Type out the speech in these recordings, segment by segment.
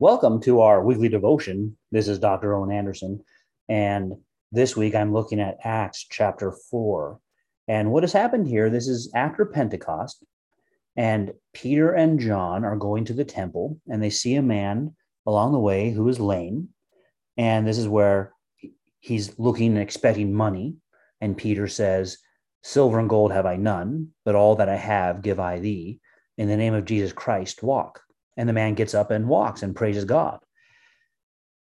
Welcome to our weekly devotion. This is Dr. Owen Anderson. And this week I'm looking at Acts chapter 4. And what has happened here, this is after Pentecost. And Peter and John are going to the temple and they see a man along the way who is lame. And this is where he's looking and expecting money. And Peter says, Silver and gold have I none, but all that I have give I thee. In the name of Jesus Christ, walk. And the man gets up and walks and praises God.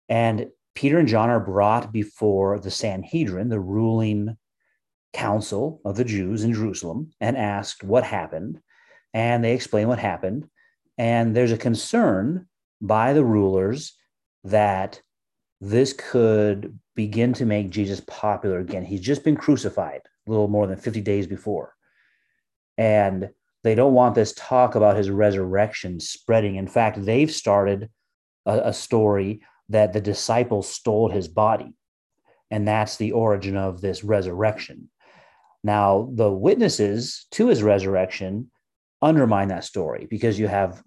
And Peter and John are brought before the Sanhedrin, the ruling council of the Jews in Jerusalem, and asked what happened. And they explain what happened. And there's a concern by the rulers that this could begin to make Jesus popular again. He's just been crucified a little more than 50 days before. And they don't want this talk about his resurrection spreading. In fact, they've started a, a story that the disciples stole his body. And that's the origin of this resurrection. Now, the witnesses to his resurrection undermine that story because you have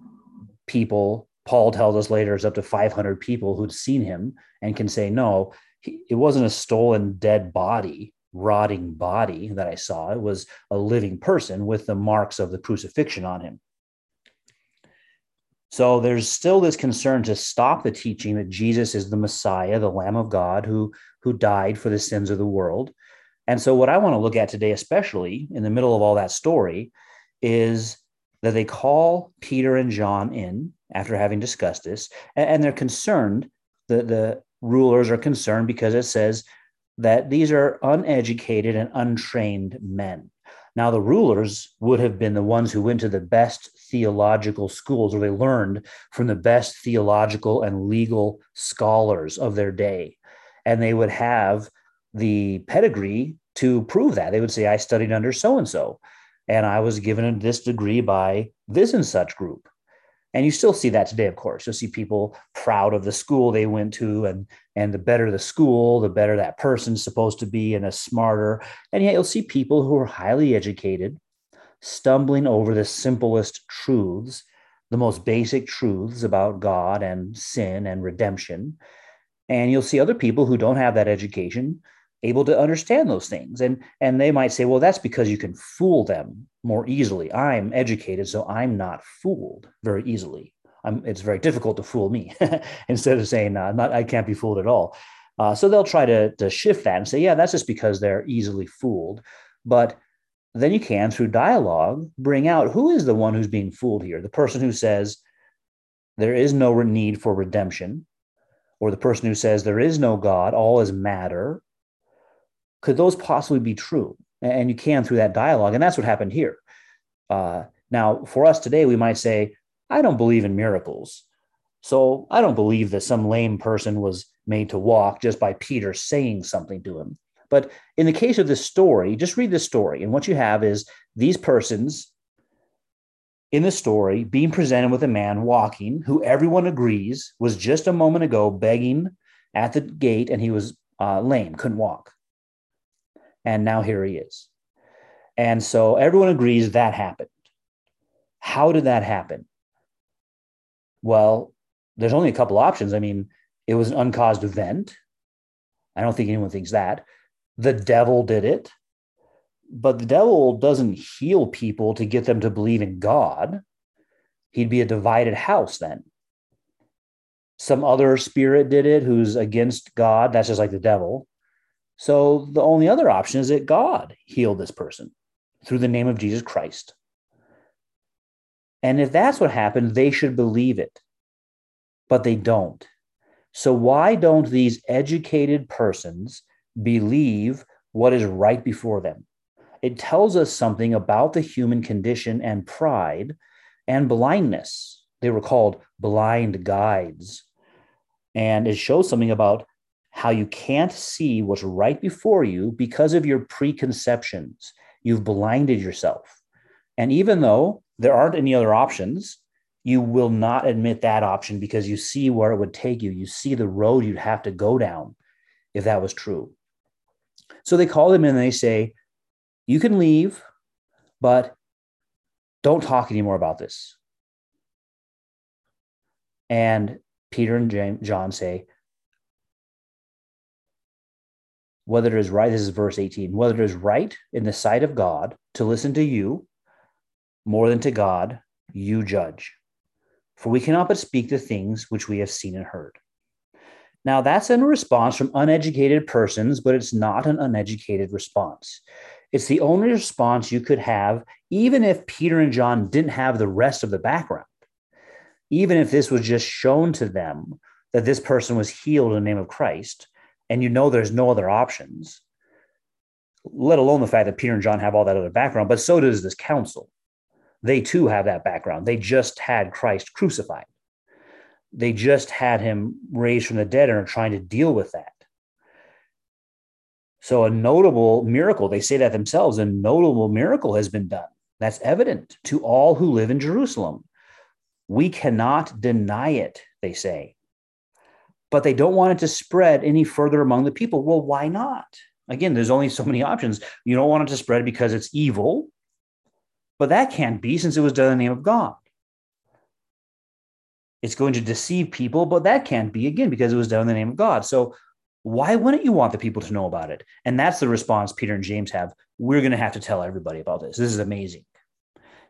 people, Paul tells us later, it's up to 500 people who'd seen him and can say, no, he, it wasn't a stolen dead body rotting body that I saw. It was a living person with the marks of the crucifixion on him. So there's still this concern to stop the teaching that Jesus is the Messiah, the Lamb of God who, who died for the sins of the world. And so, what I want to look at today, especially in the middle of all that story, is that they call Peter and John in after having discussed this, and, and they're concerned. The, the rulers are concerned because it says that these are uneducated and untrained men. Now, the rulers would have been the ones who went to the best theological schools where they learned from the best theological and legal scholars of their day. And they would have the pedigree to prove that. They would say, I studied under so and so, and I was given this degree by this and such group. And you still see that today, of course. You'll see people proud of the school they went to, and and the better the school, the better that person's supposed to be, and the smarter. And yet you'll see people who are highly educated stumbling over the simplest truths, the most basic truths about God and sin and redemption. And you'll see other people who don't have that education able to understand those things. And and they might say well that's because you can fool them more easily. I'm educated so i'm not fooled very easily. I'm, it's very difficult to fool me instead of saying uh, not i can't be fooled at all. Uh, so they'll try to, to shift that and say yeah that's just because they're easily fooled. But then you can through dialogue bring out who is the one who's being fooled here. The person who says there is no need for redemption or the person who says there is no god all is matter could those possibly be true? And you can through that dialogue. And that's what happened here. Uh, now, for us today, we might say, I don't believe in miracles. So I don't believe that some lame person was made to walk just by Peter saying something to him. But in the case of this story, just read this story. And what you have is these persons in the story being presented with a man walking who everyone agrees was just a moment ago begging at the gate and he was uh, lame, couldn't walk. And now here he is. And so everyone agrees that happened. How did that happen? Well, there's only a couple options. I mean, it was an uncaused event. I don't think anyone thinks that. The devil did it. But the devil doesn't heal people to get them to believe in God. He'd be a divided house then. Some other spirit did it who's against God. That's just like the devil. So the only other option is that God healed this person through the name of Jesus Christ. And if that's what happened, they should believe it, but they don't. So why don't these educated persons believe what is right before them? It tells us something about the human condition and pride and blindness. They were called blind guides. And it shows something about how you can't see what's right before you because of your preconceptions. You've blinded yourself. And even though there aren't any other options, you will not admit that option because you see where it would take you. You see the road you'd have to go down if that was true. So they call them in and they say, You can leave, but don't talk anymore about this. And Peter and James, John say, whether it is right, this is verse 18, whether it is right in the sight of God to listen to you more than to God, you judge. For we cannot but speak the things which we have seen and heard. Now, that's a response from uneducated persons, but it's not an uneducated response. It's the only response you could have, even if Peter and John didn't have the rest of the background. Even if this was just shown to them that this person was healed in the name of Christ, and you know there's no other options, let alone the fact that Peter and John have all that other background, but so does this council. They too have that background. They just had Christ crucified. They just had him raised from the dead and are trying to deal with that. So, a notable miracle, they say that themselves, a notable miracle has been done. That's evident to all who live in Jerusalem. We cannot deny it, they say but they don't want it to spread any further among the people. Well, why not? Again, there's only so many options. You don't want it to spread because it's evil, but that can't be since it was done in the name of God. It's going to deceive people, but that can't be again because it was done in the name of God. So why wouldn't you want the people to know about it? And that's the response Peter and James have. We're going to have to tell everybody about this. This is amazing.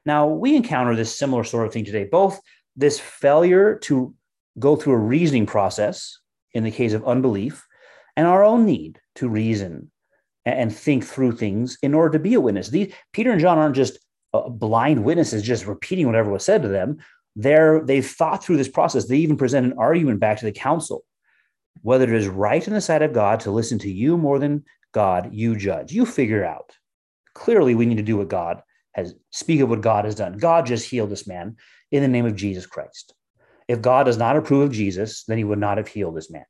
Now, we encounter this similar sort of thing today, both this failure to go through a reasoning process in the case of unbelief and our own need to reason and think through things in order to be a witness. These Peter and John aren't just uh, blind witnesses, just repeating whatever was said to them. They're they've thought through this process. They even present an argument back to the council, whether it is right in the sight of God to listen to you more than God. You judge. You figure out. Clearly, we need to do what God has. Speak of what God has done. God just healed this man in the name of Jesus Christ. If God does not approve of Jesus, then he would not have healed this man.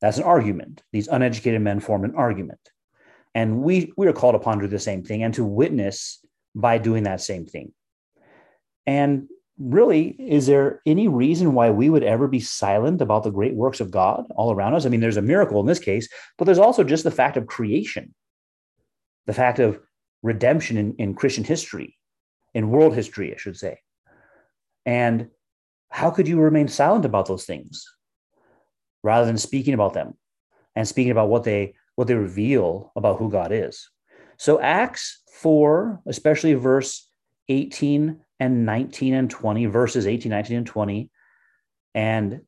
That's an argument. These uneducated men formed an argument. And we, we are called upon to do the same thing and to witness by doing that same thing. And really, is there any reason why we would ever be silent about the great works of God all around us? I mean, there's a miracle in this case, but there's also just the fact of creation, the fact of redemption in, in Christian history, in world history, I should say. And how could you remain silent about those things rather than speaking about them and speaking about what they what they reveal about who God is? So Acts 4, especially verse 18 and 19 and 20, verses 18, 19, and 20, and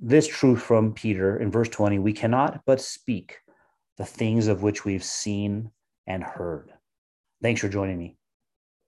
this truth from Peter in verse 20, we cannot but speak the things of which we've seen and heard. Thanks for joining me.